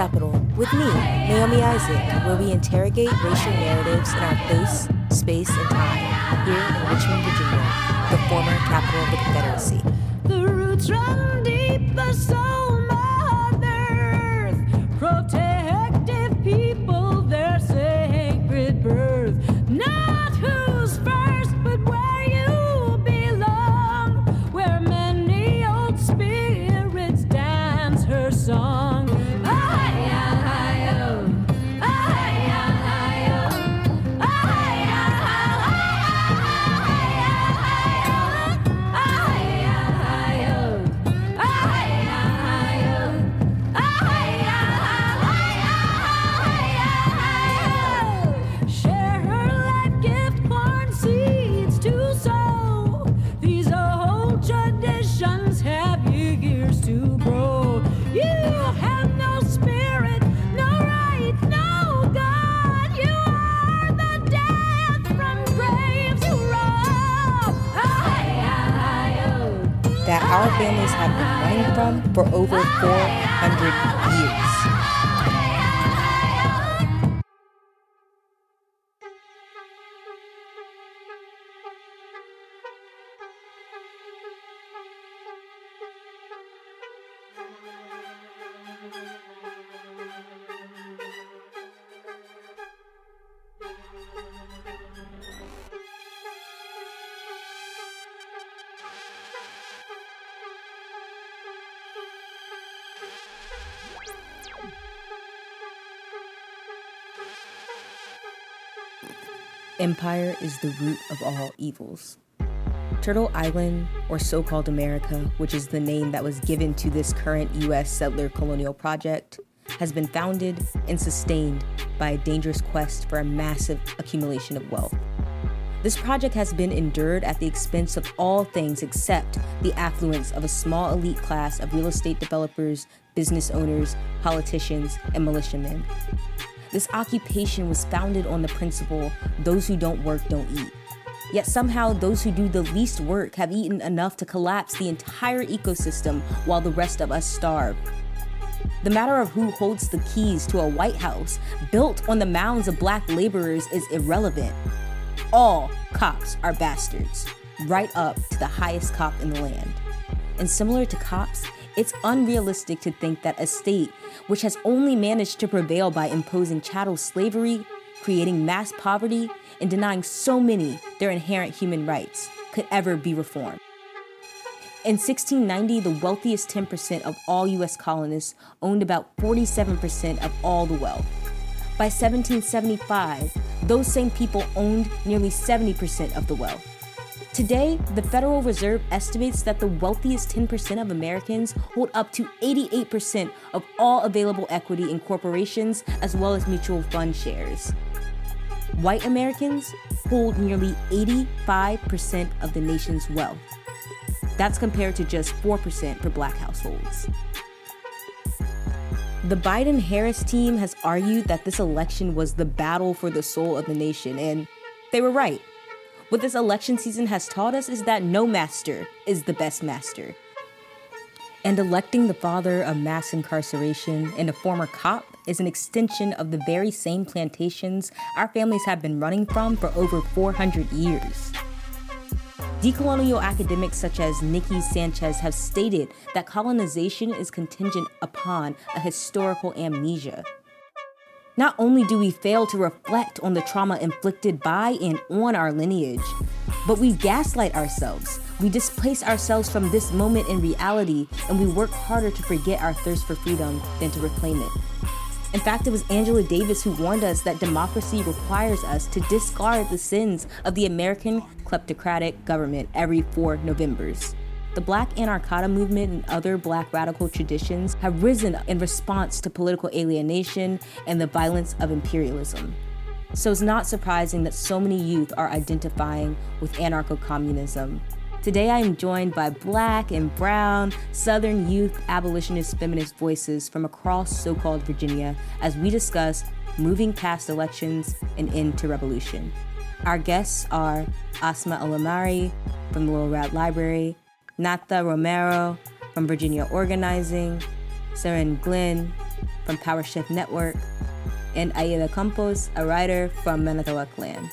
Capital with me, Naomi Isaac, where we interrogate racial narratives in our place, space, and time here in Richmond, Virginia, the former capital of the Confederacy. The roots run deep, the soul mother earth, from for over 400 Empire is the root of all evils. Turtle Island, or so called America, which is the name that was given to this current US settler colonial project, has been founded and sustained by a dangerous quest for a massive accumulation of wealth. This project has been endured at the expense of all things except the affluence of a small elite class of real estate developers, business owners, politicians, and militiamen. This occupation was founded on the principle those who don't work don't eat. Yet somehow, those who do the least work have eaten enough to collapse the entire ecosystem while the rest of us starve. The matter of who holds the keys to a White House built on the mounds of black laborers is irrelevant. All cops are bastards, right up to the highest cop in the land. And similar to cops, it's unrealistic to think that a state which has only managed to prevail by imposing chattel slavery, creating mass poverty, and denying so many their inherent human rights could ever be reformed. In 1690, the wealthiest 10% of all US colonists owned about 47% of all the wealth. By 1775, those same people owned nearly 70% of the wealth. Today, the Federal Reserve estimates that the wealthiest 10% of Americans hold up to 88% of all available equity in corporations as well as mutual fund shares. White Americans hold nearly 85% of the nation's wealth. That's compared to just 4% for black households. The Biden Harris team has argued that this election was the battle for the soul of the nation, and they were right. What this election season has taught us is that no master is the best master. And electing the father of mass incarceration and a former cop is an extension of the very same plantations our families have been running from for over 400 years. Decolonial academics such as Nikki Sanchez have stated that colonization is contingent upon a historical amnesia. Not only do we fail to reflect on the trauma inflicted by and on our lineage, but we gaslight ourselves. We displace ourselves from this moment in reality, and we work harder to forget our thirst for freedom than to reclaim it. In fact, it was Angela Davis who warned us that democracy requires us to discard the sins of the American kleptocratic government every four Novembers. The Black Anarchata movement and other Black radical traditions have risen in response to political alienation and the violence of imperialism. So it's not surprising that so many youth are identifying with anarcho communism. Today I am joined by Black and Brown, Southern youth abolitionist feminist voices from across so called Virginia as we discuss moving past elections and into revolution. Our guests are Asma Alamari from the Little Rad Library, Nata Romero from Virginia Organizing, Seren Glenn from Power Shift Network, and Aida Campos, a writer from Manahoac Land.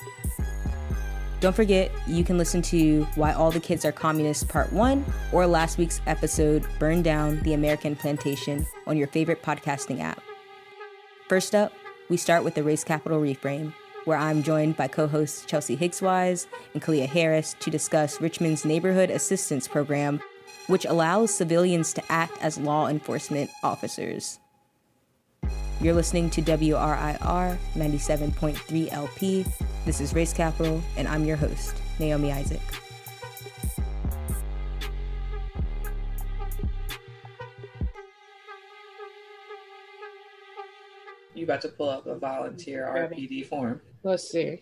Don't forget, you can listen to Why All the Kids Are Communists Part 1 or last week's episode, Burn Down the American Plantation, on your favorite podcasting app. First up, we start with the Race Capital Reframe, where I'm joined by co hosts Chelsea Higgs Wise and Kalia Harris to discuss Richmond's Neighborhood Assistance Program, which allows civilians to act as law enforcement officers. You're listening to WRIR 97.3 LP. This is Race Capital, and I'm your host, Naomi Isaac. You about to pull up a volunteer RPD form. Let's see.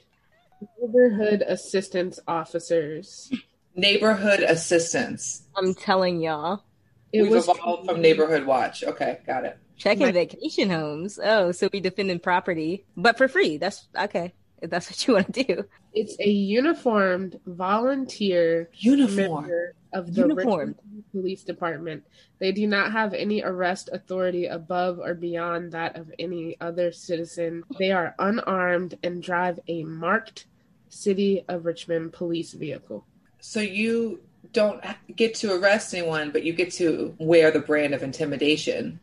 Neighborhood assistance officers. Neighborhood assistance. I'm telling y'all. It We've was evolved from neighborhood watch. Okay, got it. Checking My- vacation homes. Oh, so we defending property, but for free. That's okay. If that's what you want to do. it's a uniformed volunteer Uniform. member of the Uniformed. Richmond Police Department. They do not have any arrest authority above or beyond that of any other citizen. They are unarmed and drive a marked City of Richmond police vehicle. So you don't get to arrest anyone, but you get to wear the brand of intimidation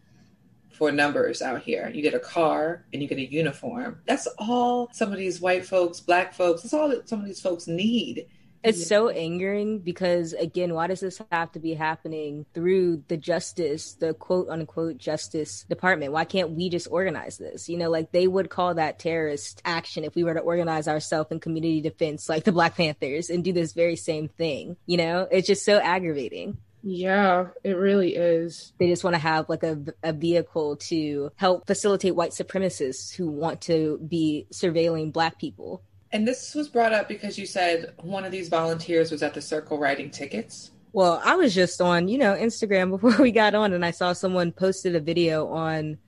for numbers out here. You get a car and you get a uniform. That's all some of these white folks, black folks, that's all that some of these folks need. It's so angering because again, why does this have to be happening through the justice, the quote unquote justice department? Why can't we just organize this? You know, like they would call that terrorist action if we were to organize ourselves in community defense like the Black Panthers and do this very same thing. You know, it's just so aggravating. Yeah, it really is. They just want to have like a, a vehicle to help facilitate white supremacists who want to be surveilling black people. And this was brought up because you said one of these volunteers was at the circle writing tickets. Well, I was just on, you know, Instagram before we got on and I saw someone posted a video on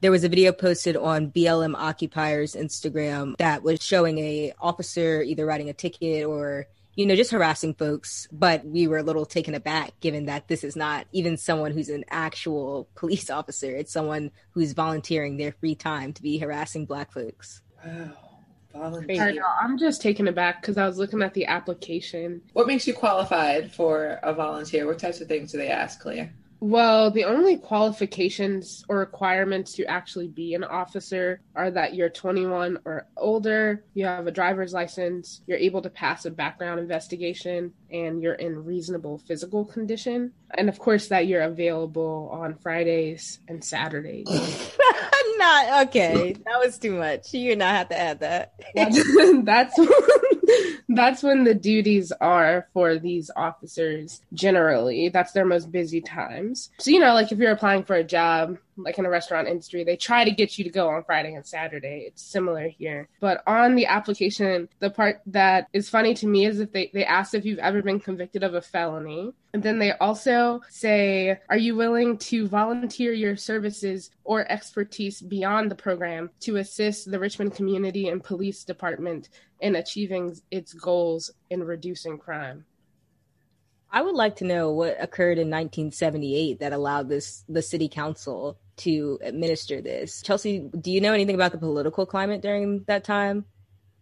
there was a video posted on BLM occupiers Instagram that was showing a officer either writing a ticket or you know just harassing folks but we were a little taken aback given that this is not even someone who's an actual police officer it's someone who's volunteering their free time to be harassing black folks Wow. I Volunteer. know. I'm just taken aback because I was looking at the application. What makes you qualified for a volunteer? What types of things do they ask, Kalia? Well, the only qualifications or requirements to actually be an officer are that you're 21 or older, you have a driver's license, you're able to pass a background investigation, and you're in reasonable physical condition. And of course, that you're available on Fridays and Saturdays. not okay that was too much you not have to add that that's that's that's when the duties are for these officers generally. That's their most busy times. So you know like if you're applying for a job like in a restaurant industry they try to get you to go on friday and saturday. It's similar here. But on the application the part that is funny to me is if they, they ask if you've ever been convicted of a felony then they also say, Are you willing to volunteer your services or expertise beyond the program to assist the Richmond Community and Police Department in achieving its goals in reducing crime? I would like to know what occurred in 1978 that allowed this the city council to administer this. Chelsea, do you know anything about the political climate during that time?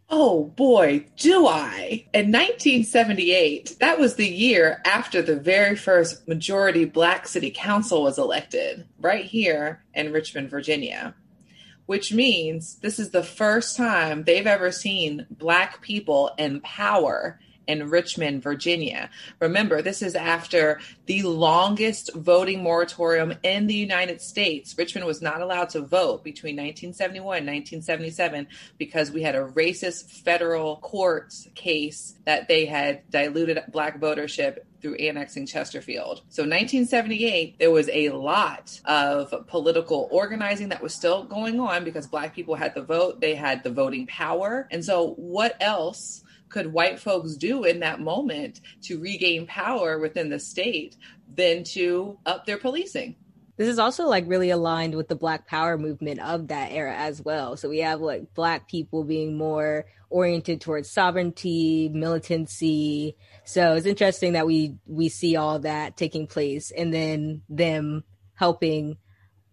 Oh boy, do I. In 1978, that was the year after the very first majority black city council was elected, right here in Richmond, Virginia. Which means this is the first time they've ever seen black people in power in Richmond, Virginia. Remember, this is after the longest voting moratorium in the United States. Richmond was not allowed to vote between 1971 and 1977 because we had a racist federal court case that they had diluted black votership through annexing Chesterfield. So 1978, there was a lot of political organizing that was still going on because black people had the vote, they had the voting power. And so what else could white folks do in that moment to regain power within the state than to up their policing? This is also like really aligned with the Black Power movement of that era as well. So we have like Black people being more oriented towards sovereignty, militancy. So it's interesting that we we see all that taking place, and then them helping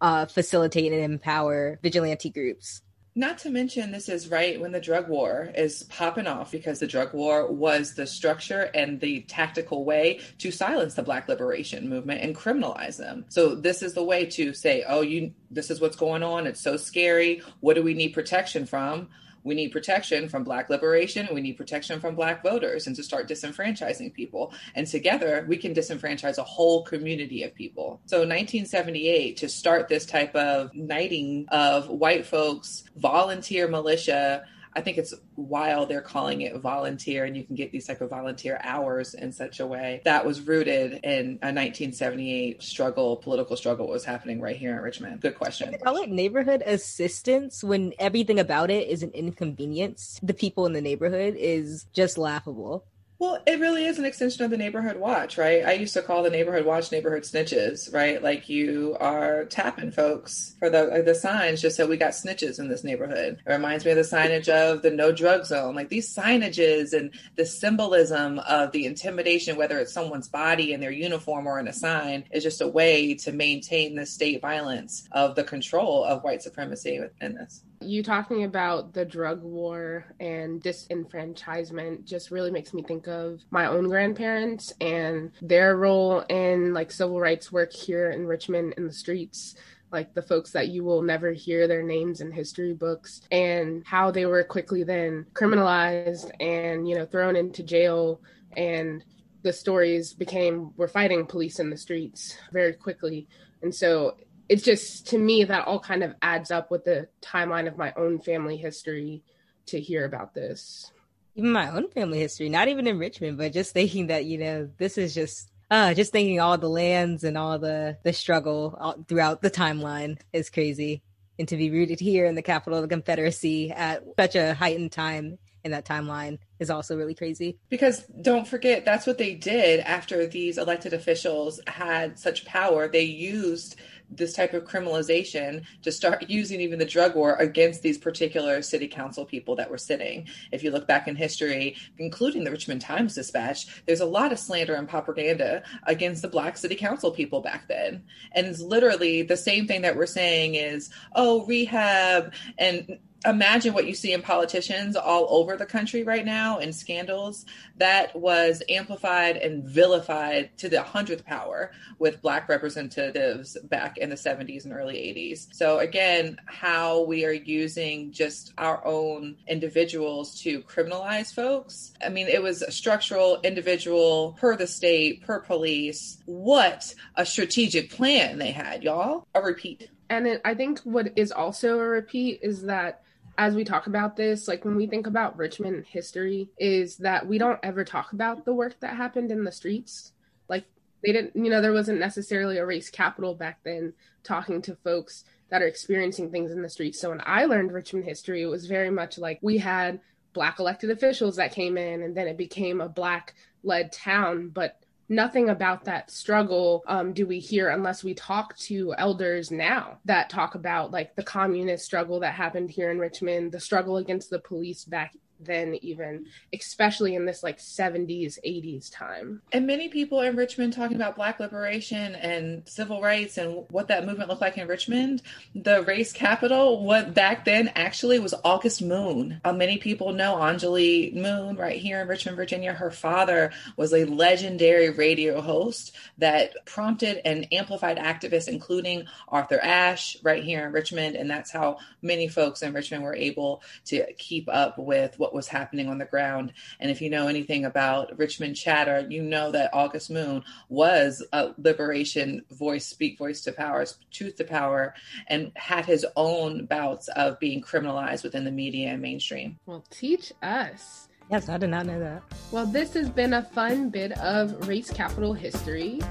uh, facilitate and empower vigilante groups. Not to mention, this is right when the drug war is popping off because the drug war was the structure and the tactical way to silence the Black liberation movement and criminalize them. So, this is the way to say, oh, you, this is what's going on. It's so scary. What do we need protection from? We need protection from black liberation we need protection from black voters and to start disenfranchising people. And together we can disenfranchise a whole community of people. So 1978 to start this type of knighting of white folks volunteer militia I think it's while they're calling it volunteer, and you can get these type of volunteer hours in such a way that was rooted in a 1978 struggle, political struggle was happening right here in Richmond. Good question. Call it neighborhood assistance when everything about it is an inconvenience. The people in the neighborhood is just laughable. Well, it really is an extension of the neighborhood watch, right? I used to call the neighborhood watch neighborhood snitches, right? Like you are tapping folks for the uh, the signs just so we got snitches in this neighborhood. It reminds me of the signage of the no drug zone. Like these signages and the symbolism of the intimidation, whether it's someone's body in their uniform or in a sign, is just a way to maintain the state violence of the control of white supremacy within this. You talking about the drug war and disenfranchisement just really makes me think of my own grandparents and their role in like civil rights work here in Richmond in the streets like the folks that you will never hear their names in history books and how they were quickly then criminalized and you know thrown into jail and the stories became we're fighting police in the streets very quickly. And so it's just to me that all kind of adds up with the timeline of my own family history to hear about this. Even my own family history, not even in Richmond, but just thinking that you know this is just uh just thinking all the lands and all the the struggle all, throughout the timeline is crazy, and to be rooted here in the capital of the Confederacy at such a heightened time in that timeline is also really crazy. Because don't forget, that's what they did after these elected officials had such power. They used this type of criminalization to start using even the drug war against these particular city council people that were sitting. If you look back in history, including the Richmond Times Dispatch, there's a lot of slander and propaganda against the black city council people back then. And it's literally the same thing that we're saying is, oh, rehab and imagine what you see in politicians all over the country right now in scandals. That was amplified and vilified to the hundredth power with black representatives back in the 70s and early 80s so again how we are using just our own individuals to criminalize folks. I mean it was structural individual per the state per police. What a strategic plan they had y'all. A repeat. And it, I think what is also a repeat is that as we talk about this, like when we think about Richmond history, is that we don't ever talk about the work that happened in the streets. Like they didn't, you know, there wasn't necessarily a race capital back then talking to folks that are experiencing things in the streets. So when I learned Richmond history, it was very much like we had black elected officials that came in and then it became a black led town, but nothing about that struggle um, do we hear unless we talk to elders now that talk about like the communist struggle that happened here in Richmond, the struggle against the police back then even especially in this like 70s 80s time. And many people in richmond talking about black liberation and civil rights and what that movement looked like in richmond the race capital what back then actually was august moon. Uh, many people know anjali moon right here in richmond virginia. Her father was a legendary radio host that prompted and amplified activists including arthur ashe right here in richmond. And that's how many folks in richmond were able to keep up with what was happening on the ground. And if you know anything about Richmond chatter, you know that August Moon was a liberation voice, speak voice to power, truth to power, and had his own bouts of being criminalized within the media and mainstream. Well, teach us. Yes, I did not know that. Well, this has been a fun bit of race capital history.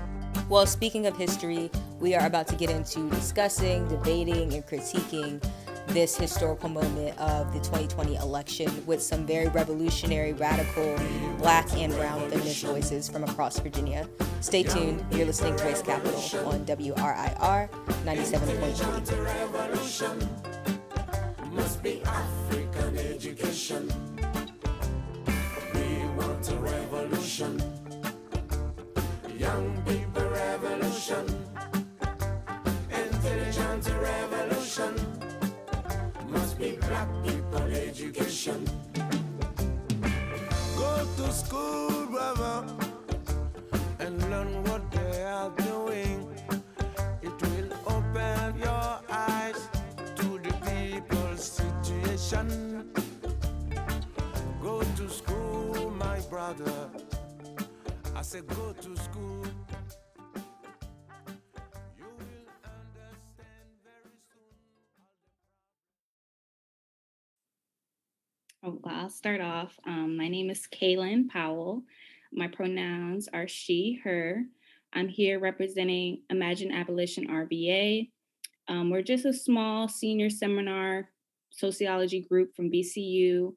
Well, speaking of history, we are about to get into discussing, debating, and critiquing this historical moment of the 2020 election with some very revolutionary, radical, black and brown feminist voices from across Virginia. Stay tuned. You're listening to Race Capital on WRIR 97.3. Must be African education. We want a revolution. Young people revolution. Intelligent counter-revolution must black people education. Go to school, brother, and learn what they are doing. It will open your eyes to the people's situation. Go to school, my brother. I said, go to school. Oh, well, I'll start off. Um, my name is Kaylin Powell. My pronouns are she, her. I'm here representing Imagine Abolition RVA. Um, we're just a small senior seminar sociology group from VCU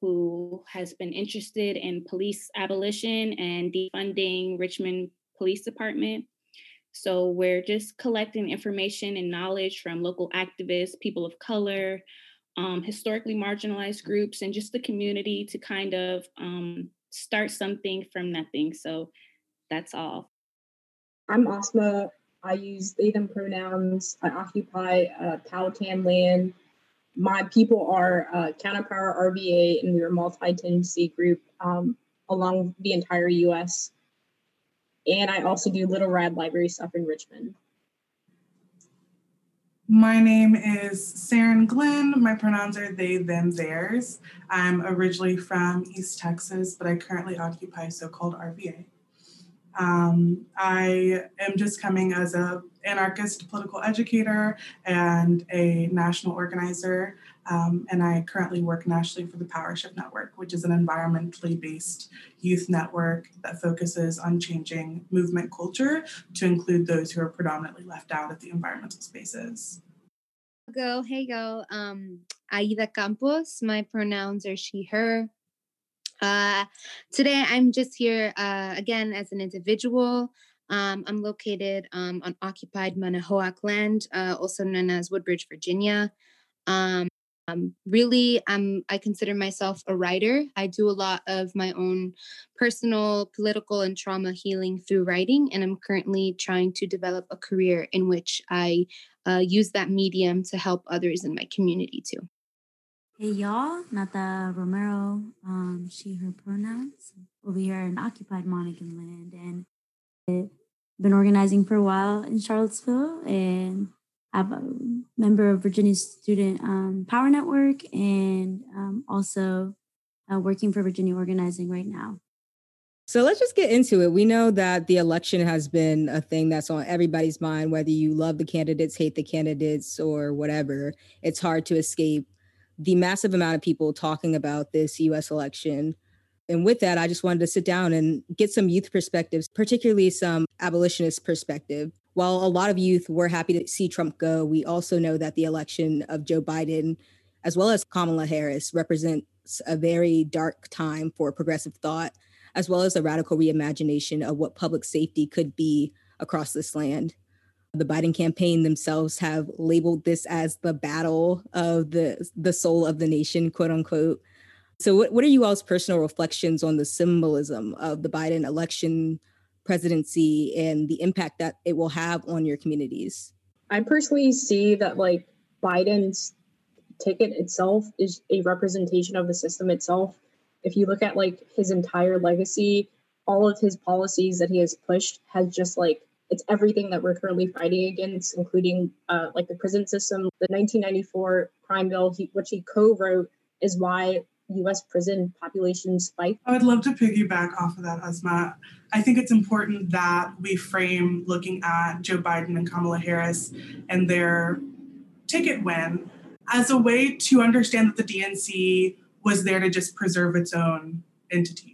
who has been interested in police abolition and defunding Richmond Police Department. So we're just collecting information and knowledge from local activists, people of color, um, historically marginalized groups, and just the community to kind of um, start something from nothing. So that's all. I'm Asma. I use they them pronouns. I occupy uh, Powhatan land. My people are uh, Counterpower RVA, and we're a multi-tendency group um, along the entire U.S. And I also do Little Rad Library stuff in Richmond. My name is Saren Glenn. My pronouns are they, them, theirs. I'm originally from East Texas, but I currently occupy so called RVA. Um, I am just coming as a anarchist political educator and a national organizer. Um, and I currently work nationally for the Power Shift Network, which is an environmentally based youth network that focuses on changing movement culture to include those who are predominantly left out of the environmental spaces. Go, hey, go. Um, Aida Campos. My pronouns are she, her. Uh, today, I'm just here uh, again as an individual. Um, I'm located um, on occupied Manahoac land, uh, also known as Woodbridge, Virginia. Um, um, really, um, I consider myself a writer. I do a lot of my own personal, political, and trauma healing through writing, and I'm currently trying to develop a career in which I uh, use that medium to help others in my community too. Hey y'all, Nata Romero, um, she, her pronouns. Over here in occupied Monacan land and I've been organizing for a while in Charlottesville and I'm a member of Virginia Student um, Power Network and um, also uh, working for Virginia Organizing right now. So let's just get into it. We know that the election has been a thing that's on everybody's mind, whether you love the candidates, hate the candidates, or whatever. It's hard to escape the massive amount of people talking about this US election. And with that, I just wanted to sit down and get some youth perspectives, particularly some abolitionist perspective. While a lot of youth were happy to see Trump go, we also know that the election of Joe Biden, as well as Kamala Harris, represents a very dark time for progressive thought, as well as a radical reimagination of what public safety could be across this land. The Biden campaign themselves have labeled this as the battle of the the soul of the nation, quote unquote. So, what, what are you all's personal reflections on the symbolism of the Biden election presidency and the impact that it will have on your communities? I personally see that like Biden's ticket itself is a representation of the system itself. If you look at like his entire legacy, all of his policies that he has pushed has just like it's everything that we're currently fighting against, including uh, like the prison system. The 1994 crime bill, he, which he co-wrote, is why U.S. prison population spike? I would love to piggyback off of that, Asma. I think it's important that we frame looking at Joe Biden and Kamala Harris and their ticket win as a way to understand that the DNC was there to just preserve its own entity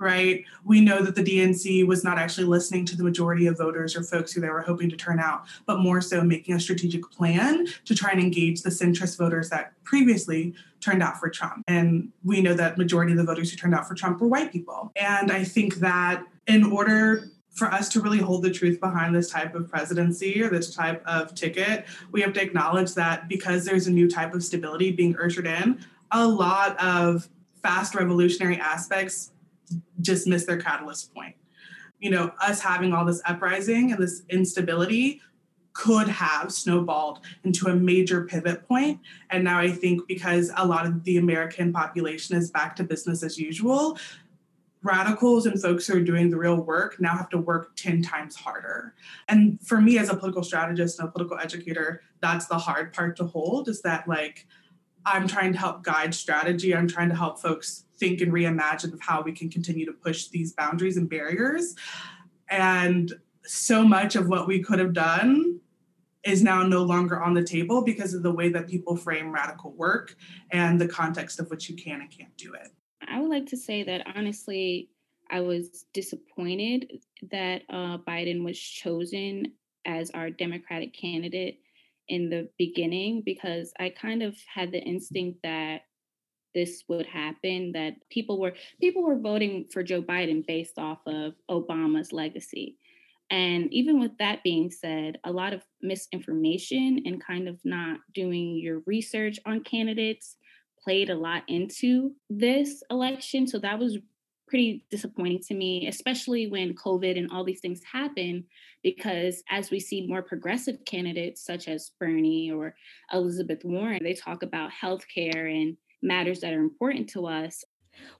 right? We know that the DNC was not actually listening to the majority of voters or folks who they were hoping to turn out, but more so making a strategic plan to try and engage the centrist voters that previously turned out for Trump. And we know that majority of the voters who turned out for Trump were white people. And I think that in order for us to really hold the truth behind this type of presidency or this type of ticket, we have to acknowledge that because there's a new type of stability being ushered in, a lot of fast revolutionary aspects just miss their catalyst point. You know, us having all this uprising and this instability could have snowballed into a major pivot point. And now I think because a lot of the American population is back to business as usual, radicals and folks who are doing the real work now have to work 10 times harder. And for me as a political strategist and a political educator, that's the hard part to hold is that like I'm trying to help guide strategy. I'm trying to help folks think and reimagine of how we can continue to push these boundaries and barriers. And so much of what we could have done is now no longer on the table because of the way that people frame radical work and the context of which you can and can't do it. I would like to say that honestly, I was disappointed that uh, Biden was chosen as our Democratic candidate in the beginning because I kind of had the instinct that this would happen that people were people were voting for Joe Biden based off of Obama's legacy. And even with that being said, a lot of misinformation and kind of not doing your research on candidates played a lot into this election. So that was pretty disappointing to me, especially when COVID and all these things happen, because as we see more progressive candidates such as Bernie or Elizabeth Warren, they talk about healthcare and matters that are important to us.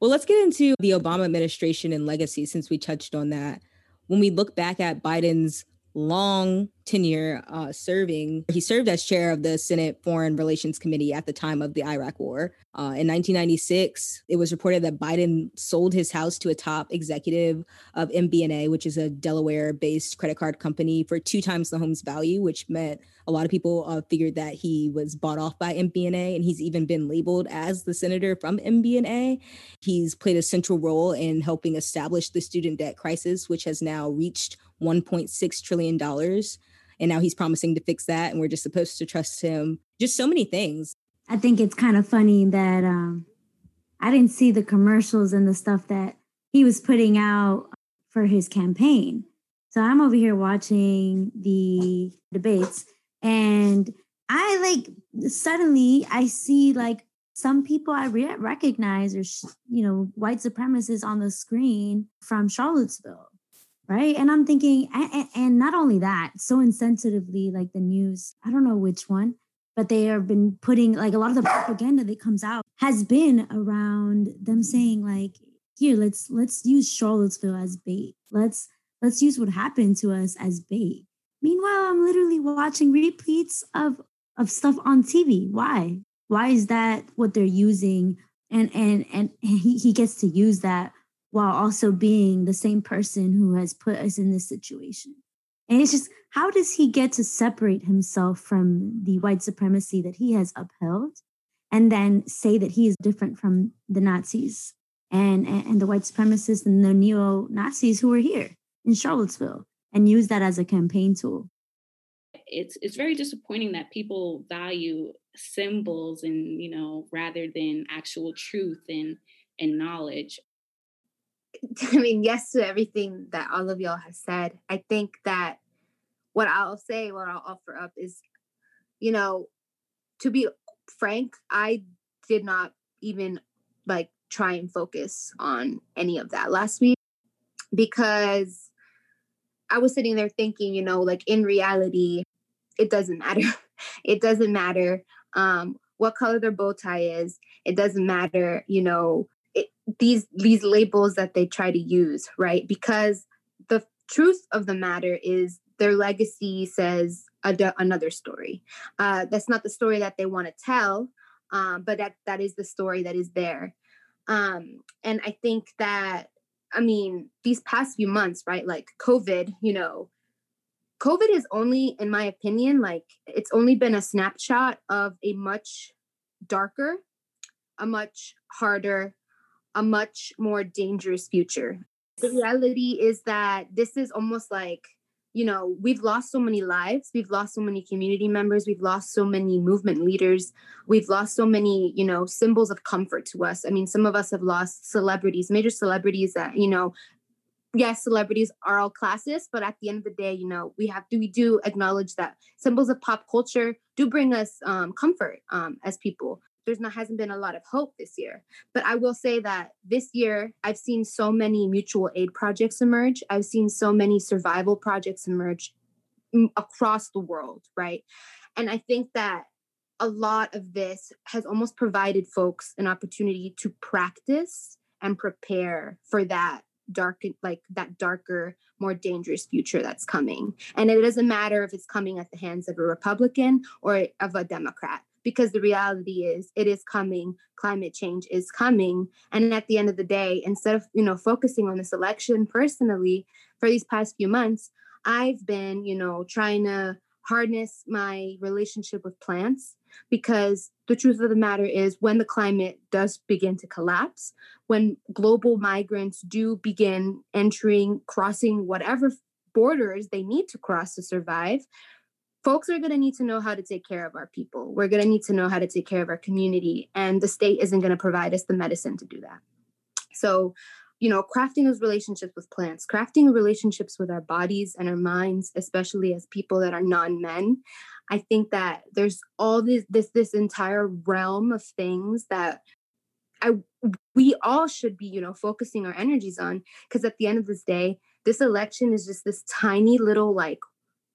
Well, let's get into the Obama administration and legacy since we touched on that. When we look back at Biden's long tenure uh, serving. He served as chair of the Senate Foreign Relations Committee at the time of the Iraq War. Uh, in 1996, it was reported that Biden sold his house to a top executive of MBNA, which is a Delaware based credit card company, for two times the home's value, which meant a lot of people uh, figured that he was bought off by MBNA, and he's even been labeled as the senator from MBNA. He's played a central role in helping establish the student debt crisis, which has now reached $1.6 trillion. And now he's promising to fix that. And we're just supposed to trust him. Just so many things. I think it's kind of funny that um, I didn't see the commercials and the stuff that he was putting out for his campaign. So I'm over here watching the debates and I like suddenly I see like some people I re- recognize or you know white supremacists on the screen from Charlottesville right? And i'm thinking and, and, not only that so insensitively like the news i don't know which one but they have been putting like a lot of the propaganda that comes out has been around them mm-hmm. saying like here let's let's use charlottesville as bait. Let's let's use what happened to us as bait. Meanwhile i'm literally watching repeats of of stuff on tv why? Why is that what they're using? And and and he, he gets to use that while also being the same person who has put us in this situation. And it's just, how does he get to separate himself from the white supremacy that he has upheld and then say that he is different from the Nazis and, and, the white supremacists and the neo Nazis who are here in Charlottesville and use that as a campaign tool? It's, it's very disappointing that people value symbols and, you know, rather than actual truth and, and knowledge. I mean, yes to everything that all of y'all have said. I think that what I'll say, what I'll offer up is, you know, to be frank, I did not even like try and focus on any of that last week because I was sitting there thinking, you know, like in reality, it doesn't matter. it doesn't matter um, what color their bow tie is. It doesn't matter, you know, these these labels that they try to use, right? Because the truth of the matter is their legacy says a, another story. Uh, that's not the story that they want to tell, um, but that that is the story that is there. Um, and I think that I mean these past few months, right? Like COVID, you know, COVID is only, in my opinion, like it's only been a snapshot of a much darker, a much harder, a much more dangerous future. The reality is that this is almost like, you know, we've lost so many lives, we've lost so many community members, we've lost so many movement leaders, we've lost so many, you know, symbols of comfort to us. I mean, some of us have lost celebrities, major celebrities that, you know, yes, celebrities are all classes, but at the end of the day, you know, we have to we do acknowledge that symbols of pop culture do bring us um, comfort um, as people there's not hasn't been a lot of hope this year. But I will say that this year I've seen so many mutual aid projects emerge. I've seen so many survival projects emerge. across the world, right? And I think that a lot of this has almost provided folks an opportunity to practice and prepare for that dark like that darker more dangerous future that's coming and it doesn't matter if it's coming at the hands of a republican or of a democrat because the reality is it is coming climate change is coming. And at the end of the day instead of you know focusing on this election personally for these past few months i've been you know trying to harness my relationship with plants because the truth of the matter is when the climate does begin to collapse when global migrants do begin entering crossing whatever borders they need to cross to survive folks are going to need to know how to take care of our people. We're going to need to know how to take care of our community and the state isn't going to provide us the medicine to do that. So you know crafting those relationships with plants crafting relationships with our bodies and our minds especially as people that are non-men i think that there's all this this this entire realm of things that i we all should be you know focusing our energies on because at the end of this day this election is just this tiny little like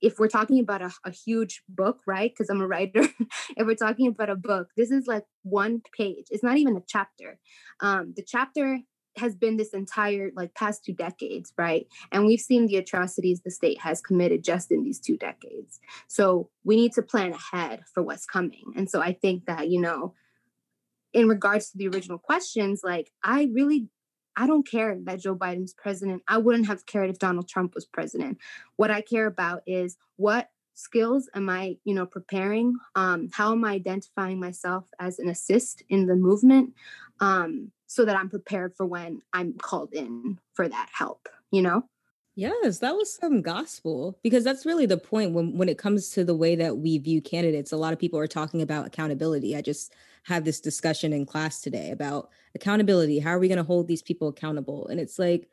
if we're talking about a, a huge book right because i'm a writer if we're talking about a book this is like one page it's not even a chapter. Um, the chapter has been this entire like past two decades right and we've seen the atrocities the state has committed just in these two decades. So we need to plan ahead for what's coming and so i think that you know in regards to the original questions like i really i don't care that joe biden's president i wouldn't have cared if donald trump was president what i care about is what skills am i you know preparing um, how am i identifying myself as an assist in the movement um, so that I'm prepared for when I'm called in for that help, you know? Yes, that was some gospel because that's really the point when when it comes to the way that we view candidates. A lot of people are talking about accountability. I just had this discussion in class today about accountability. How are we going to hold these people accountable? And it's like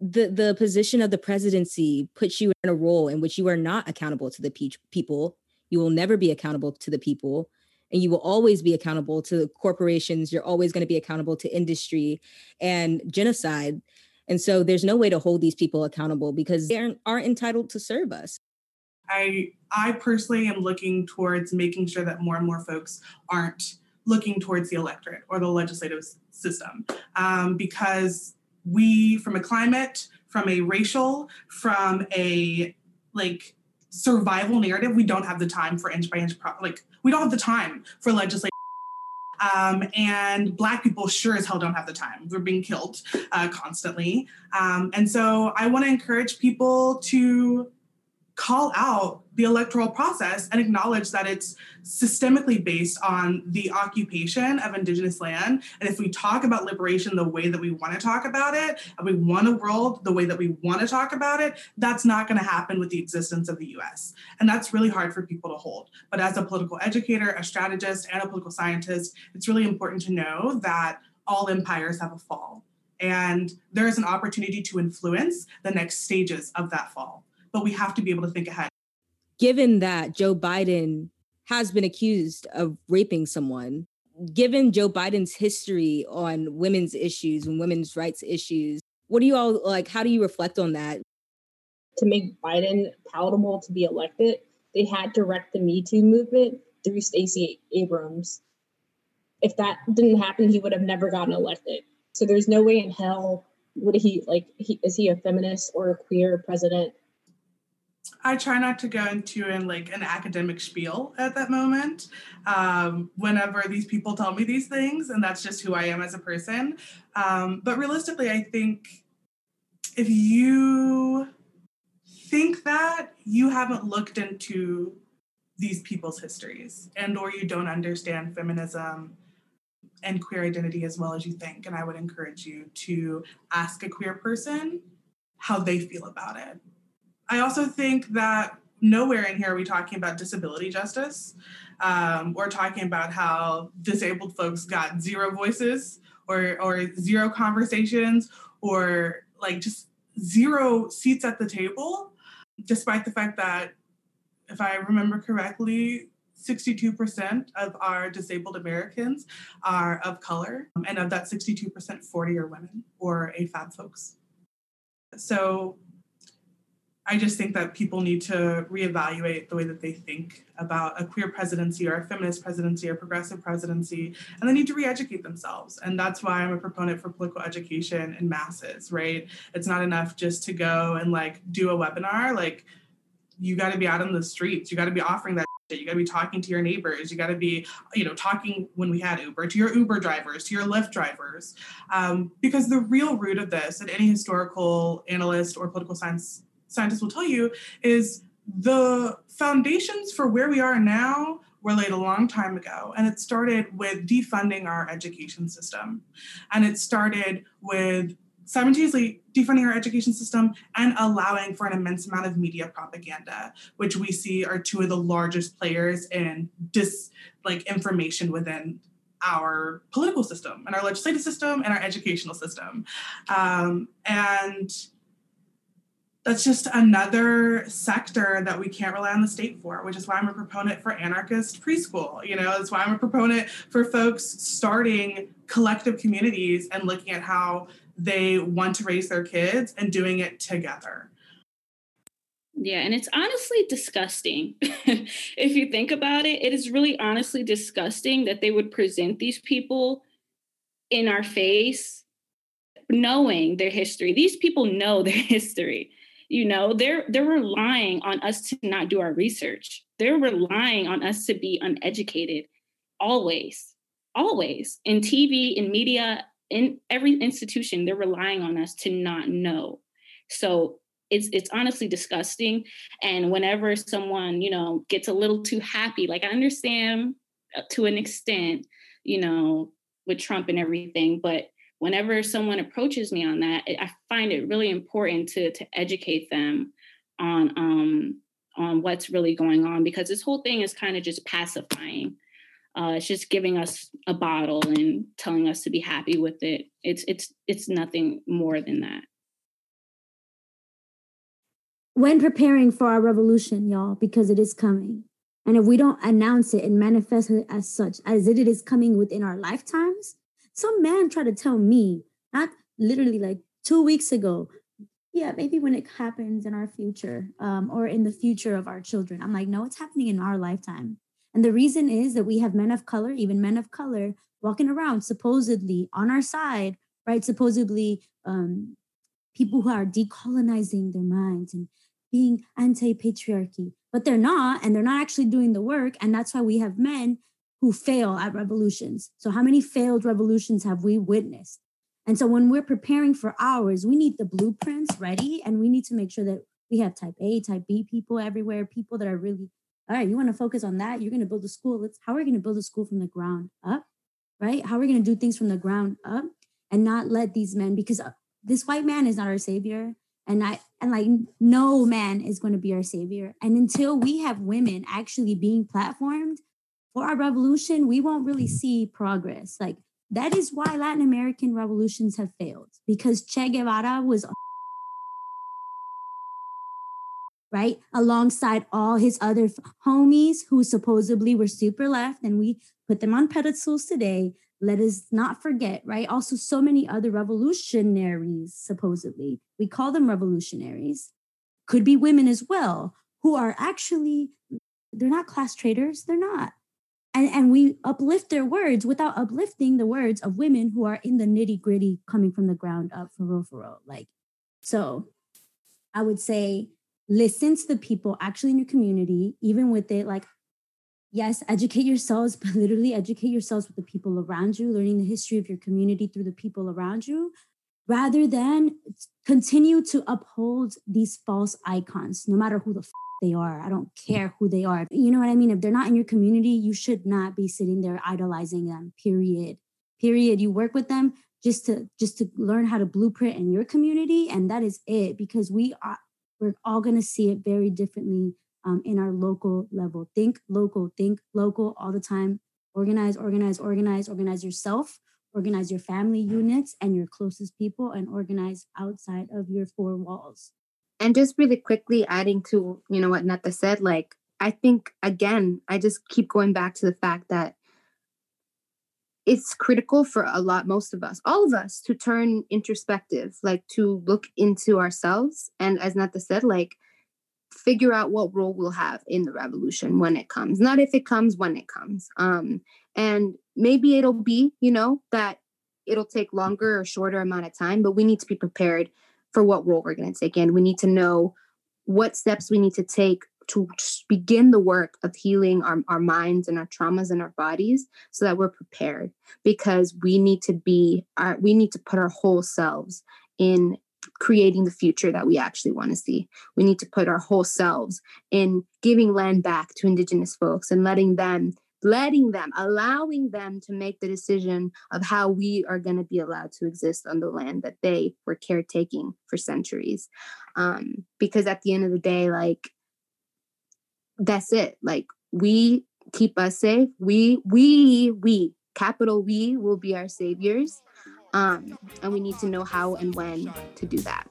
the the position of the presidency puts you in a role in which you are not accountable to the pe- people. You will never be accountable to the people and you will always be accountable to the corporations you're always going to be accountable to industry and genocide and so there's no way to hold these people accountable because they aren't, aren't entitled to serve us I I personally am looking towards making sure that more and more folks aren't looking towards the electorate or the legislative system um, because we from a climate from a racial from a like survival narrative we don't have the time for inch by inch pro- like we don't have the time for legislation. Um, and Black people sure as hell don't have the time. We're being killed uh, constantly. Um, and so I want to encourage people to call out the electoral process and acknowledge that it's systemically based on the occupation of indigenous land. And if we talk about liberation the way that we want to talk about it and we want a world the way that we want to talk about it that's not going to happen with the existence of the us and that's really hard for people to hold. But as a political educator a strategist and a political scientist it's really important to know that all empires have a fall. And there is an opportunity to influence the next stages of that fall but we have to be able to think ahead. Given that Joe Biden has been accused of raping someone, given Joe Biden's history on women's issues and women's rights issues, what do you all like? How do you reflect on that? To make Biden palatable to be elected, they had to wreck the Me Too movement through Stacey Abrams. If that didn't happen, he would have never gotten elected. So there's no way in hell would he like he is he a feminist or a queer president I try not to go into in like an academic spiel at that moment. Um, whenever these people tell me these things, and that's just who I am as a person. Um, but realistically, I think if you think that you haven't looked into these people's histories and or you don't understand feminism and queer identity as well as you think and i would encourage you to ask a queer person how they feel about it I also think that nowhere in here are we talking about disability justice. Um, we're talking about how disabled folks got zero voices or, or zero conversations or like just zero seats at the table, despite the fact that, if I remember correctly, 62% of our disabled Americans are of color. And of that 62%, 40 are women or AFAB folks. So I just think that people need to reevaluate the way that they think about a queer presidency or a feminist presidency or progressive presidency, and they need to re-educate themselves. And that's why I'm a proponent for political education in masses, right? It's not enough just to go and like do a webinar. Like you got to be out on the streets. You got to be offering that. You got to be talking to your neighbors. You got to be, you know, talking when we had Uber to your Uber drivers, to your Lyft drivers, um, because the real root of this, and any historical analyst or political science scientists will tell you is the foundations for where we are now were laid a long time ago. And it started with defunding our education system. And it started with simultaneously defunding our education system and allowing for an immense amount of media propaganda, which we see are two of the largest players in dis like information within our political system and our legislative system and our educational system. Um, and that's just another sector that we can't rely on the state for, which is why I'm a proponent for anarchist preschool. You know, that's why I'm a proponent for folks starting collective communities and looking at how they want to raise their kids and doing it together. Yeah, and it's honestly disgusting. if you think about it, it is really honestly disgusting that they would present these people in our face knowing their history. These people know their history you know they're they're relying on us to not do our research. They're relying on us to be uneducated always always in tv in media in every institution they're relying on us to not know. So it's it's honestly disgusting. And whenever someone you know gets a little too happy like i understand uh, to an extent you know with trump and everything but whenever someone approaches me on that, I find it really important to to educate them on um, on what's really going on because this whole thing is kind of just pacifying. Uh, it's just giving us a bottle and telling us to be happy with it. It's it's it's nothing more than that. When preparing for our revolution, y'all, because it is coming. And if we don't announce it and manifest it as such, as it is coming within our lifetimes, some man tried to tell me, not literally like two weeks ago, yeah, maybe when it happens in our future um, or in the future of our children. I'm like, no, it's happening in our lifetime. And the reason is that we have men of color, even men of color, walking around supposedly on our side, right? Supposedly um, people who are decolonizing their minds and being anti patriarchy, but they're not, and they're not actually doing the work. And that's why we have men who fail at revolutions. So, how many failed revolutions have we witnessed? And so, when we're preparing for ours, we need the blueprints ready and we need to make sure that we have type A, type B people everywhere, people that are really, all right, you want to focus on that. You're going to build a school. Let's, how are we going to build a school from the ground up? Right? How are we going to do things from the ground up and not let these men, because uh, this white man is not our savior. And I, and like no man is going to be our savior. And until we have women actually being platformed for our revolution, we won't really see progress. Like that is why Latin American revolutions have failed because Che Guevara was right alongside all his other homies who supposedly were super left and we put them on pedestals today. Let us not forget right? Also so many other revolutionaries supposedly. We call them revolutionaries. Could be women as well who are actually they're not class traitors they're not and, and we uplift their words without uplifting the words of women who are in the nitty gritty coming from the ground up for real, for real. Like, so I would say listen to the people actually in your community, even with it. Like, yes, educate yourselves, but literally educate yourselves with the people around you, learning the history of your community through the people around you, rather than continue to uphold these false icons, no matter who the f- they are. I don't care who they are. You know what I mean? If they're not in your community, you should not be sitting there idolizing them. Period. Period. You work with them just to just to learn how to blueprint in your community, and that is it. Because we are we're all going to see it very differently um, in our local level. Think local. Think local all the time. Organize, organize, organize, organize yourself. Organize your family units and your closest people, and organize outside of your four walls. And just really quickly adding to, you know, what Netta said, like, I think, again, I just keep going back to the fact that it's critical for a lot, most of us, all of us, to turn introspective, like to look into ourselves. And as Netta said, like, figure out what role we'll have in the revolution when it comes not if it comes when it comes um and maybe it'll be you know that it'll take longer or shorter amount of time but we need to be prepared for what role we're going to take in we need to know what steps we need to take to begin the work of healing our, our minds and our traumas and our bodies so that we're prepared because we need to be our we need to put our whole selves in creating the future that we actually want to see. We need to put our whole selves in giving land back to Indigenous folks and letting them, letting them, allowing them to make the decision of how we are going to be allowed to exist on the land that they were caretaking for centuries. Um, because at the end of the day, like, that's it. Like, we keep us safe. We, we, we, capital We will be our saviors. Um, and we need to know how and when to do that.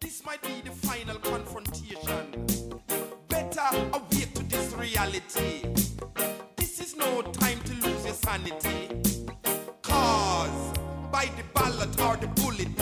This might be the final confrontation. Better awake to this reality. No time to lose your sanity. Cause by the ballot or the bullet,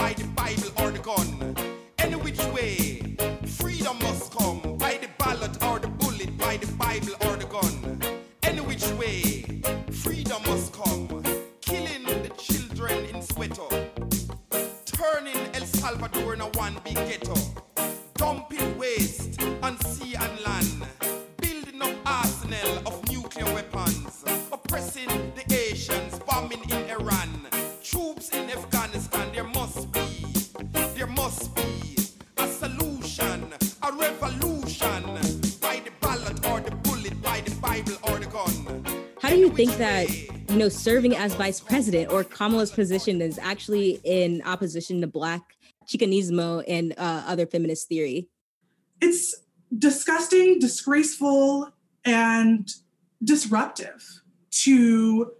you know, serving as vice president or Kamala's position is actually in opposition to Black Chicanismo and uh, other feminist theory? It's disgusting, disgraceful, and disruptive to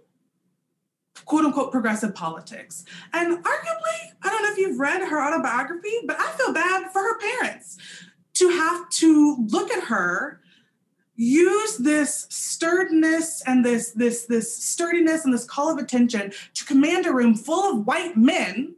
quote unquote progressive politics. And arguably, I don't know if you've read her autobiography, but I feel bad for her parents to have to look at her use this sturdiness and this this this sturdiness and this call of attention to command a room full of white men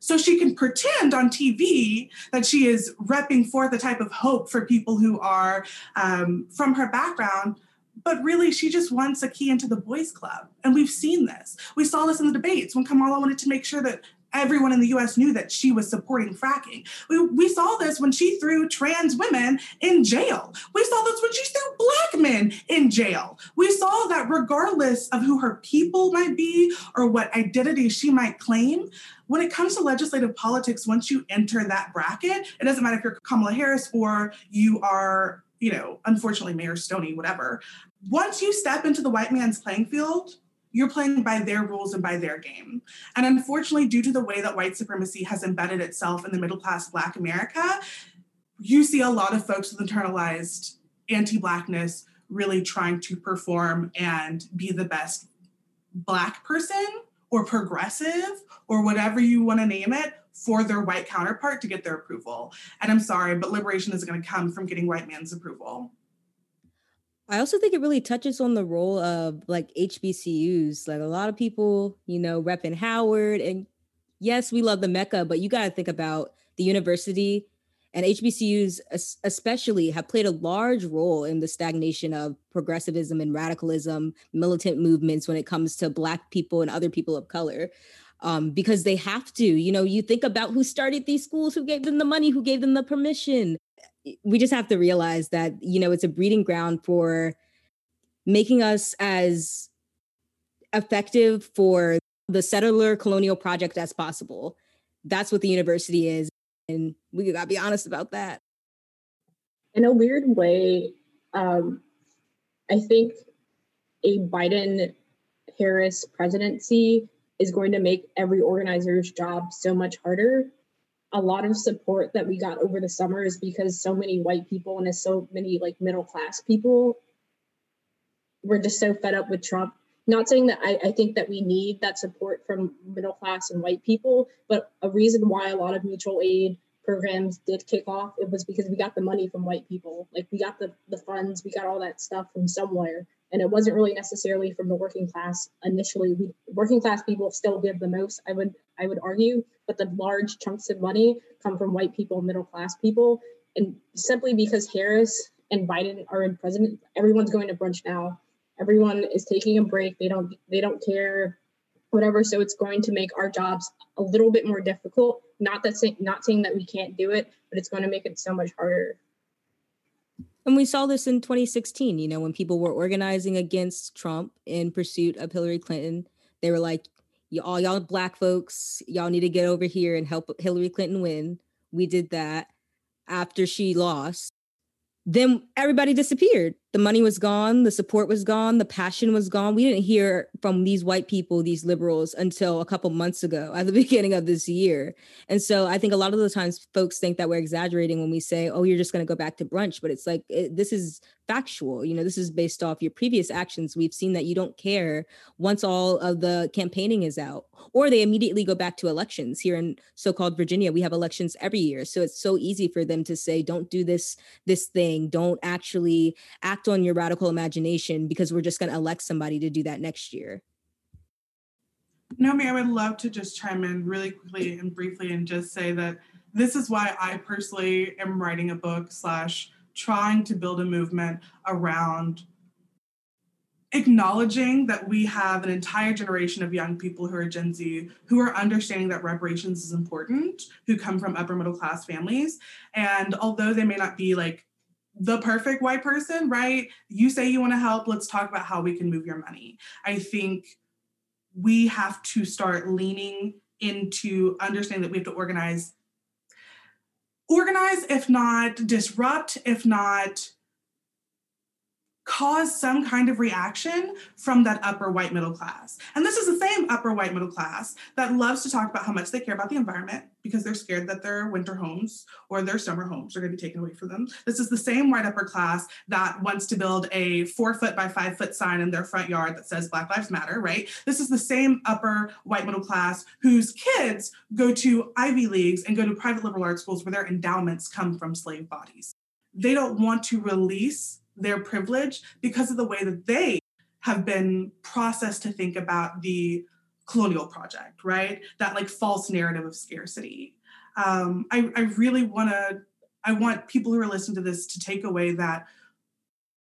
so she can pretend on TV that she is repping forth a type of hope for people who are um, from her background. But really, she just wants a key into the boys' club. And we've seen this. We saw this in the debates when Kamala wanted to make sure that everyone in the US knew that she was supporting fracking. We, we saw this when she threw trans women in jail. We saw this when she threw black men in jail. We saw that regardless of who her people might be or what identity she might claim, when it comes to legislative politics, once you enter that bracket, it doesn't matter if you're Kamala Harris or you are, you know, unfortunately Mayor Stoney, whatever. Once you step into the white man's playing field, you're playing by their rules and by their game. And unfortunately, due to the way that white supremacy has embedded itself in the middle class Black America, you see a lot of folks with internalized anti Blackness really trying to perform and be the best Black person or progressive or whatever you want to name it for their white counterpart to get their approval. And I'm sorry, but liberation is going to come from getting white man's approval. I also think it really touches on the role of like HBCUs. Like a lot of people, you know, repping Howard, and yes, we love the Mecca, but you got to think about the university and HBCUs, especially, have played a large role in the stagnation of progressivism and radicalism, militant movements when it comes to Black people and other people of color. Um, because they have to, you know, you think about who started these schools, who gave them the money, who gave them the permission we just have to realize that you know it's a breeding ground for making us as effective for the settler colonial project as possible. That's what the university is and we gotta be honest about that. In a weird way um, i think a biden harris presidency is going to make every organizer's job so much harder a lot of support that we got over the summer is because so many white people and so many like middle class people were just so fed up with Trump. Not saying that I, I think that we need that support from middle class and white people, but a reason why a lot of mutual aid programs did kick off it was because we got the money from white people. Like we got the the funds we got all that stuff from somewhere. And it wasn't really necessarily from the working class initially. We working class people still give the most i would i would argue. But the large chunks of money come from white people middle class people. And simply because Harris and Biden are in president, everyone's going to brunch now. Everyone is taking a break. They don't they don't care whatever. So it's going to make our jobs a little bit more difficult. Not that say, not saying that we can't do it, but it's going to make it so much harder. And we saw this in 2016, you know, when people were organizing against Trump in pursuit of Hillary Clinton. They were like, all y'all black folks, y'all need to get over here and help Hillary Clinton win. We did that after she lost. Then everybody disappeared the money was gone, the support was gone, the passion was gone. We didn't hear from these white people, these liberals, until a couple months ago at the beginning of this year. And so I think a lot of the times folks think that we're exaggerating when we say, oh, you're just going to go back to brunch. But it's like, it, this is factual. You know, this is based off your previous actions. We've seen that you don't care once all of the campaigning is out, or they immediately go back to elections. Here in so-called Virginia, we have elections every year. So it's so easy for them to say, don't do this, this thing, don't actually act act on your radical imagination because we're just going to elect somebody to do that next year. Naomi, I would love to just chime in really quickly and briefly and just say that this is why I personally am writing a book slash trying to build a movement around acknowledging that we have an entire generation of young people who are Gen Z who are understanding that reparations is important, who come from upper middle class families. And although they may not be like the perfect white person, right? You say you want to help, let's talk about how we can move your money. I think we have to start leaning into understanding that we have to organize organize if not disrupt if not cause some kind of reaction from that upper white middle class. And this is the same upper white middle class that loves to talk about how much they care about the environment because they're scared that their winter homes or their summer homes are going to be taken away from them. This is the same white upper class that wants to build a four foot by five foot sign in their front yard that says Black Lives Matter, right? This is the same upper white middle class whose kids go to Ivy Leagues and go to private liberal arts schools where their endowments come from slave bodies. They don't want to release their privilege because of the way that they have been processed to think about the colonial project, right? That like false narrative of scarcity. Um, I, I really want to, I want people who are listening to this to take away that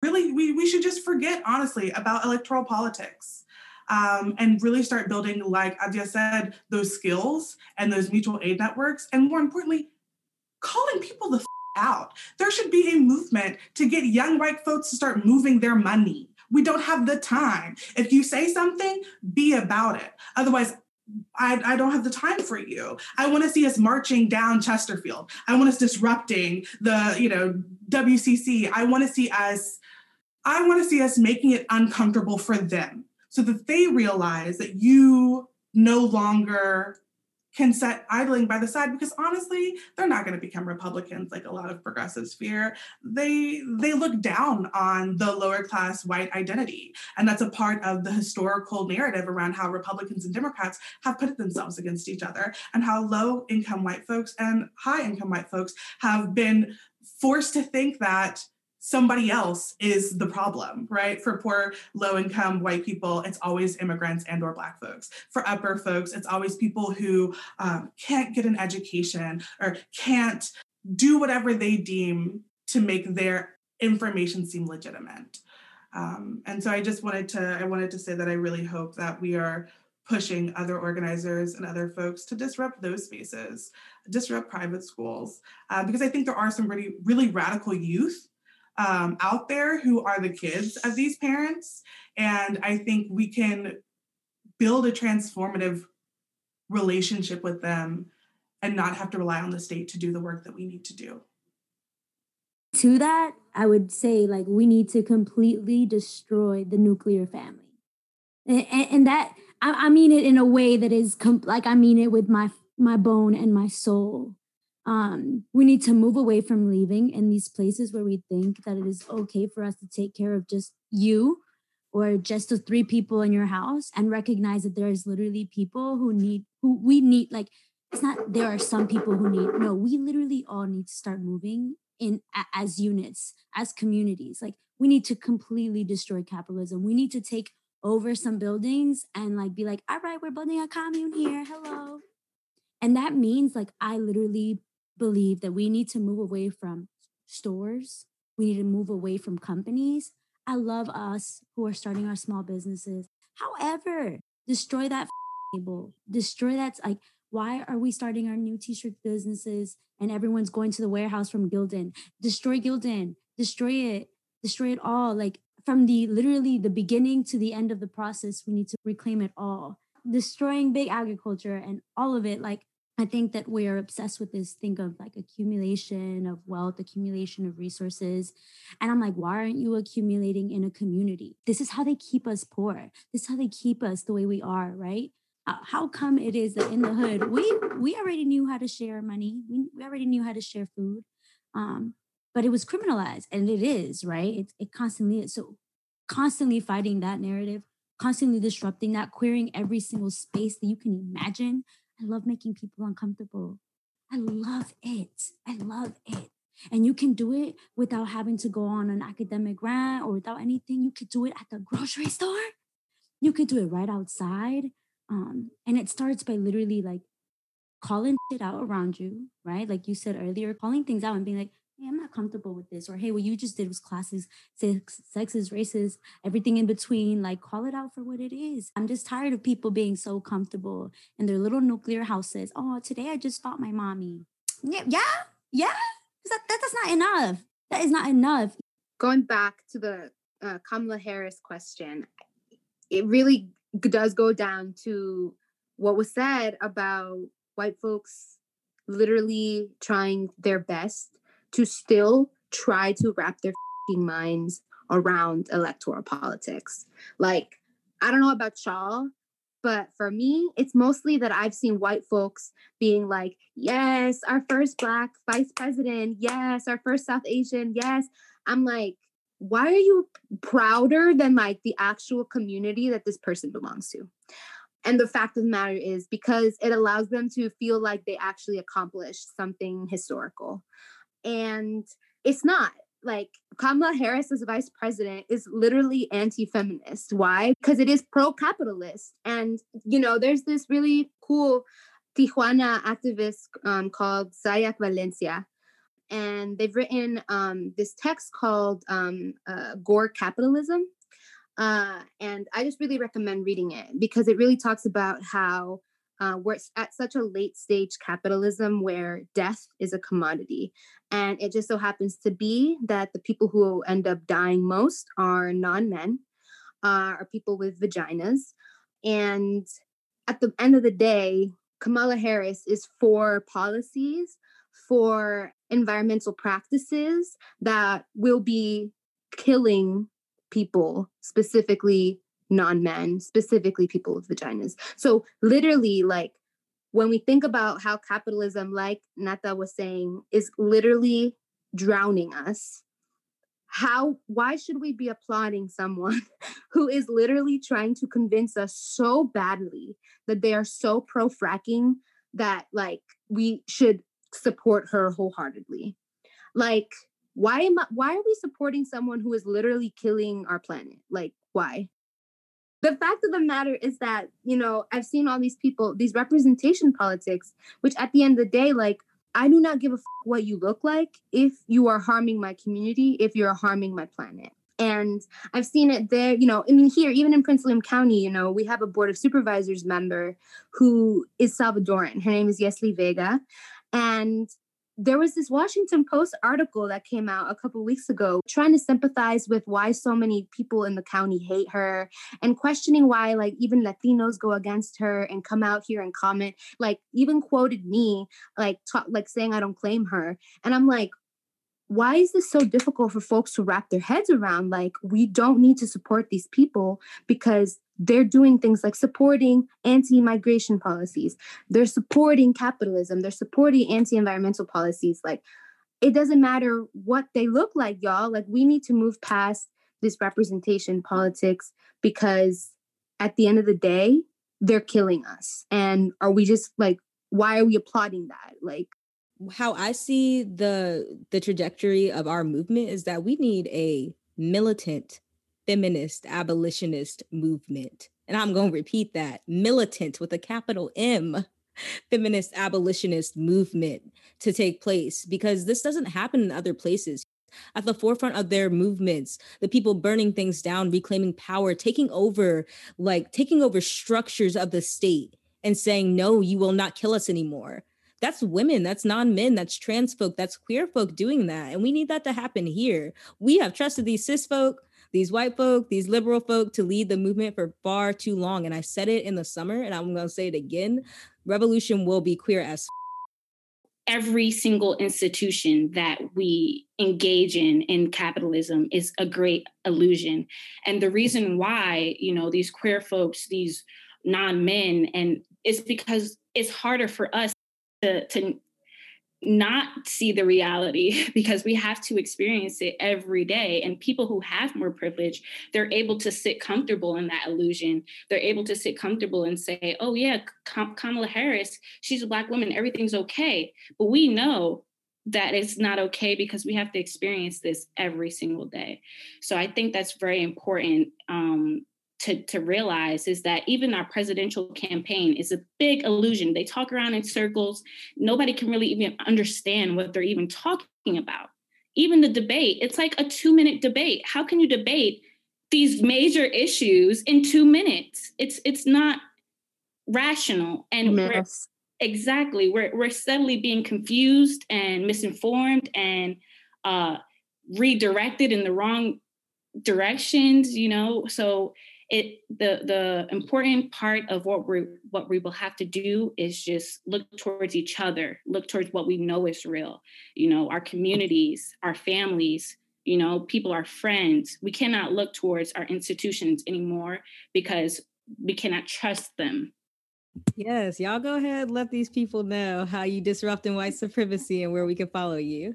really we, we should just forget, honestly, about electoral politics. Um, and really start building, like Adia said, those skills and those mutual aid networks, and more importantly, calling people the out. There should be a movement to get young white folks to start moving their money. We don't have the time. If you say something, be about it. Otherwise, I, I, don't have the time for you. I want to see us marching down Chesterfield. I want us disrupting the, you know, WCC. I want to see us, I want to see us making it uncomfortable for them so that they realize that you no longer can set idling by the side because honestly they're not going to become republicans like a lot of progressives fear. They they look down on the lower class white identity and that's a part of the historical narrative around how republicans and democrats have put themselves against each other and how low income white folks and high income white folks have been forced to think that somebody else is the problem right? For poor low income white people it's always immigrants and or black folks. For upper folks it's always people who um, can't get an education or can't do whatever they deem to make their information seem legitimate. Um, and so i just wanted to i wanted to say that i really hope that we are pushing other organizers and other folks to disrupt those spaces disrupt private schools uh, because i think there are some really really radical youth um, out there who are the kids of these parents. And I think we can build a transformative relationship with them and not have to rely on the state to do the work that we need to do. To that, I would say like we need to completely destroy the nuclear family. And, and that I, I, mean it in a way that is com- like I mean it with my my bone and my soul um, we need to move away from living in these places where we think that it is okay for us to take care of just you or just the three people in your house and recognize that there is literally people who need who we need like it's not there are some people who need no we literally all need to start moving in as units as communities. Like we need to completely destroy capitalism. We need to take over some buildings and like be like all right we're building a commune here. Hello. And that means like i literally believe that we need to move away from stores. We need to move away from companies. I love us who are starting our small businesses. However, destroy that label. Destroy that. Like, why are we starting our new t-shirt businesses and everyone's going to the warehouse from Gildan? Destroy Gildan. Destroy it. Destroy it all. Like from the literally the beginning to the end of the process, we need to reclaim it all. Destroying big agriculture and all of it. Like I think that we are obsessed with this thing of like accumulation of wealth, accumulation of resources. And I'm like, why aren't you accumulating in a community? This is how they keep us poor. This is how they keep us the way we are, right? How come it is that in the hood we we already knew how to share money, we, we already knew how to share food, um, but it was criminalized, and it is right. It it constantly is. So constantly fighting that narrative, constantly disrupting that, queering every single space that you can imagine. I love making people uncomfortable. I love it. I love it. And you can do it without having to go on an academic rant or without anything. You could do it at the grocery store. You could do it right outside. Um, and it starts by literally like calling shit out around you, right? Like you said earlier, calling things out and being like, hey, I'm not comfortable with this. Or hey, what you just did was classes, sex, sexist, racist, everything in between. Like call it out for what it is. I'm just tired of people being so comfortable in their little nuclear houses. Oh, today I just fought my mommy. Yeah, yeah, yeah. That, that, that's not enough. That is not enough. going back to the uh, Kamala Harris question, it really does go down to what was said about white folks literally trying their best to still try to wrap their minds around electoral politics. Like, I don't know about y'all, but for me, it's mostly that I've seen white folks being like, yes, our first Black vice president, yes, our first South Asian, yes. I'm like, why are you prouder than like the actual community that this person belongs to? And the fact of the matter is because it allows them to feel like they actually accomplished something historical. And it's not like Kamala Harris as vice president is literally anti-feminist. Why? Because it is pro-capitalist. And you know, there's this really cool Tijuana activist um, called Sayak Valencia. And they've written um, this text called um, uh, Gore Capitalism. Uh, and I just really recommend reading it because it really talks about how uh, we're at such a late stage capitalism where death is a commodity. And it just so happens to be that the people who end up dying most are non men, uh, are people with vaginas. And at the end of the day, Kamala Harris is for policies, for environmental practices that will be killing people, specifically non men, specifically people with vaginas. So, literally, like when we think about how capitalism, like Nata was saying, is literally drowning us, how, why should we be applauding someone who is literally trying to convince us so badly that they are so pro fracking that, like, we should support her wholeheartedly? Like, why am I, why are we supporting someone who is literally killing our planet? Like, why? The fact of the matter is that, you know, I've seen all these people, these representation politics, which at the end of the day, like, I do not give a f- what you look like if you are harming my community, if you're harming my planet. And I've seen it there, you know, I mean, here, even in Prince William County, you know, we have a Board of Supervisors member who is Salvadoran. Her name is Yesli Vega. And there was this Washington Post article that came out a couple weeks ago trying to sympathize with why so many people in the county hate her and questioning why like even Latinos go against her and come out here and comment like even quoted me like talk, like saying I don't claim her. And I'm like why is this so difficult for folks to wrap their heads around? Like we don't need to support these people because they're doing things like supporting anti-migration policies. They're supporting capitalism. They're supporting anti-environmental policies. Like it doesn't matter what they look like y'all. Like we need to move past this representation politics because at the end of the day they're killing us. And are we just like why are we applauding that? Like how I see the the trajectory of our movement is that we need a militant feminist abolitionist movement. And I'm going to repeat that, militant with a capital M. feminist abolitionist movement to take place because this doesn't happen in other places. At the forefront of their movements, the people burning things down, reclaiming power, taking over, like taking over structures of the state and saying, no, you will not kill us anymore. That's women, that's non men, that's trans folk, that's queer folk doing that. And we need that to happen here. We have trusted these cis folk these white folk, these liberal folk to lead the movement for far too long. And I said it in the summer and I'm going to say it again. Revolution will be queer as every single institution that we engage in in capitalism is a great illusion and the reason why you know these queer folks these non-men and it's because it's harder for us to to not see the reality because we have to experience it every day. And people who have more privilege, they're able to sit comfortable in that illusion. They're able to sit comfortable and say, oh, yeah, Kamala Harris, she's a Black woman, everything's okay. But we know that it's not okay because we have to experience this every single day. So I think that's very important um, to, to realize is that even our presidential campaign is a big illusion. They talk around in circles. Nobody can really even understand what they're even talking about. Even the debate, it's like a two minute debate. How can you debate these major issues in two minutes? It's it's not rational. And we're, exactly, we're we're steadily being confused and misinformed and uh, redirected in the wrong directions. You know, so it the the important part of what we what we will have to do is just look towards each other look towards what we know is real. You know our communities our families you know people our friends. We cannot look towards our institutions anymore because we cannot trust them. Yes y'all go ahead let these people know how you disrupting white supremacy and where we can follow you.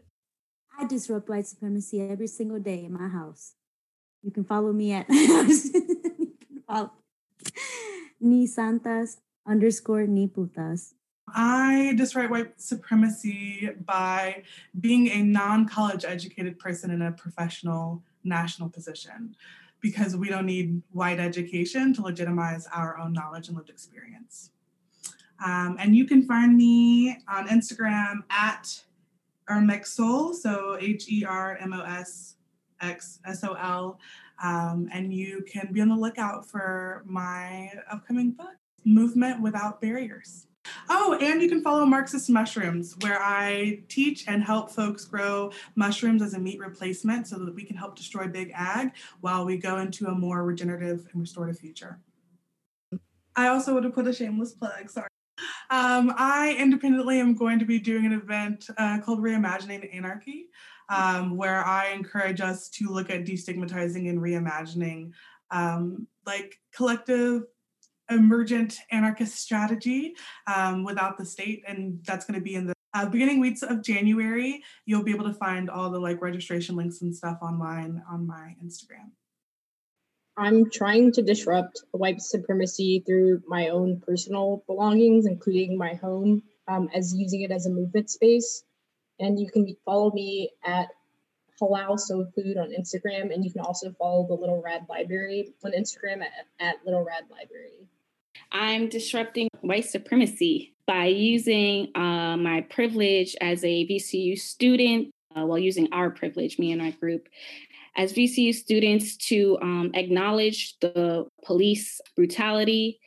I disrupt white supremacy every single day in my house. You can follow me at ni santas underscore ni putas. I disrupt white supremacy by being a non college educated person in a professional national position because we don't need white education to legitimize our own knowledge and lived experience. Um, and you can find me on Instagram at Hermosxsol, so H E R M O S X S O L. Um, and you can be on the lookout for my upcoming book, Movement Without Barriers. Oh, and you can follow Marxist Mushrooms, where I teach and help folks grow mushrooms as a meat replacement so that we can help destroy big ag while we go into a more regenerative and restorative future. I also would have put a shameless plug, sorry. Um, I independently am going to be doing an event uh, called Reimagining Anarchy um, where I encourage us to look at destigmatizing and reimagining um, like collective emergent anarchist strategy um, without the state. And that's going to be in the uh, beginning weeks of January. You'll be able to find all the like registration links and stuff online on my Instagram. I'm trying to disrupt white supremacy through my own personal belongings, including my home, um, as using it as a movement space. And you can follow me at Halal Soul Food on Instagram. And you can also follow the Little Rad Library on Instagram at, at Little Rad Library. I'm disrupting white supremacy by using uh, my privilege as a VCU student, uh, while using our privilege, me and my group, as VCU students to um, acknowledge the police brutality,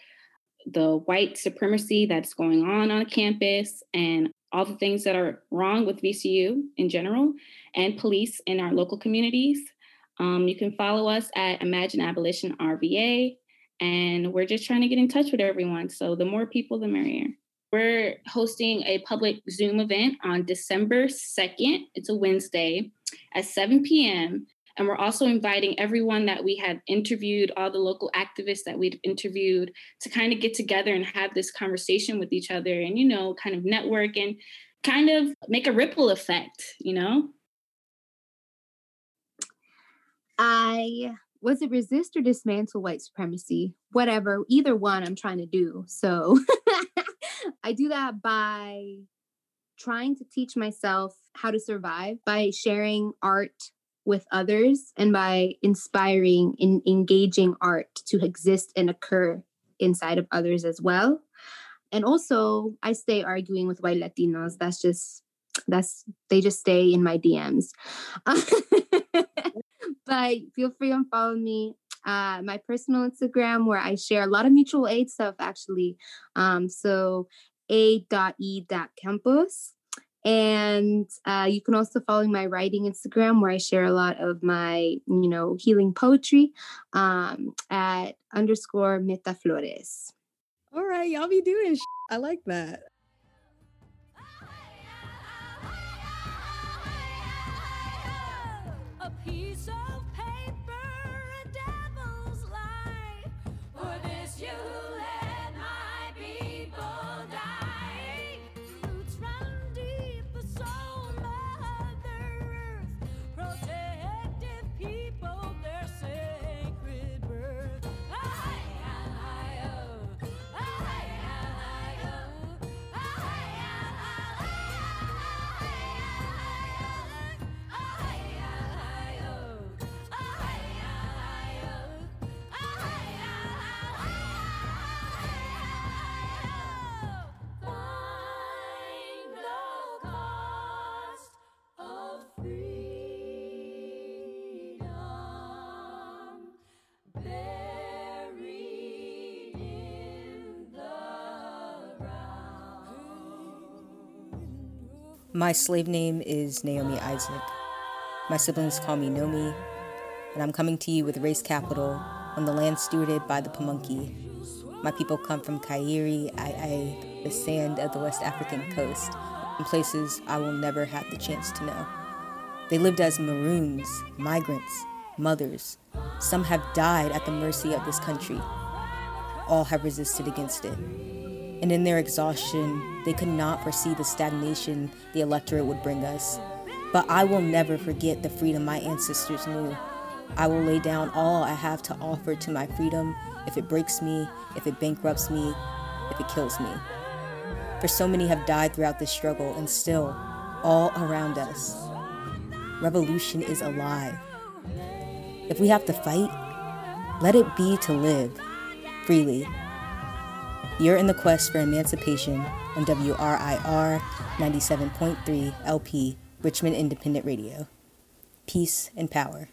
the white supremacy that's going on on campus, and all the things that are wrong with VCU in general and police in our local communities. Um, you can follow us at Imagine Abolition RVA, and we're just trying to get in touch with everyone. So the more people, the merrier. We're hosting a public Zoom event on December 2nd. It's a Wednesday at 7 p.m. And we're also inviting everyone that we had interviewed, all the local activists that we'd interviewed, to kind of get together and have this conversation with each other and, you know, kind of network and kind of make a ripple effect, you know? I was it resist or dismantle white supremacy? Whatever, either one I'm trying to do. So I do that by trying to teach myself how to survive by sharing art with others and by inspiring and engaging art to exist and occur inside of others as well. and also I stay arguing with white Latinos. That's just that's they just stay in my DMs. but feel free and follow me. Uh, my personal Instagram where I share a lot of mutual aid stuff actually. Um, so a.e.campos. And uh, you can also follow my writing Instagram where I share a lot of my, you know, healing poetry um, at underscore metaflores. All right, y'all be doing. Sh- I like that. My slave name is Naomi Isaac. My siblings call me Nomi, and I'm coming to you with race capital on the land stewarded by the Pamunkey. My people come from Kairi, Ai, the sand of the West African coast, in places I will never have the chance to know. They lived as maroons, migrants, mothers. Some have died at the mercy of this country. All have resisted against it. And in their exhaustion, they could not foresee the stagnation the electorate would bring us. But I will never forget the freedom my ancestors knew. I will lay down all I have to offer to my freedom if it breaks me, if it bankrupts me, if it kills me. For so many have died throughout this struggle, and still, all around us, revolution is alive. If we have to fight, let it be to live freely. You're in the quest for emancipation on WRIR 97.3 LP, Richmond Independent Radio. Peace and power.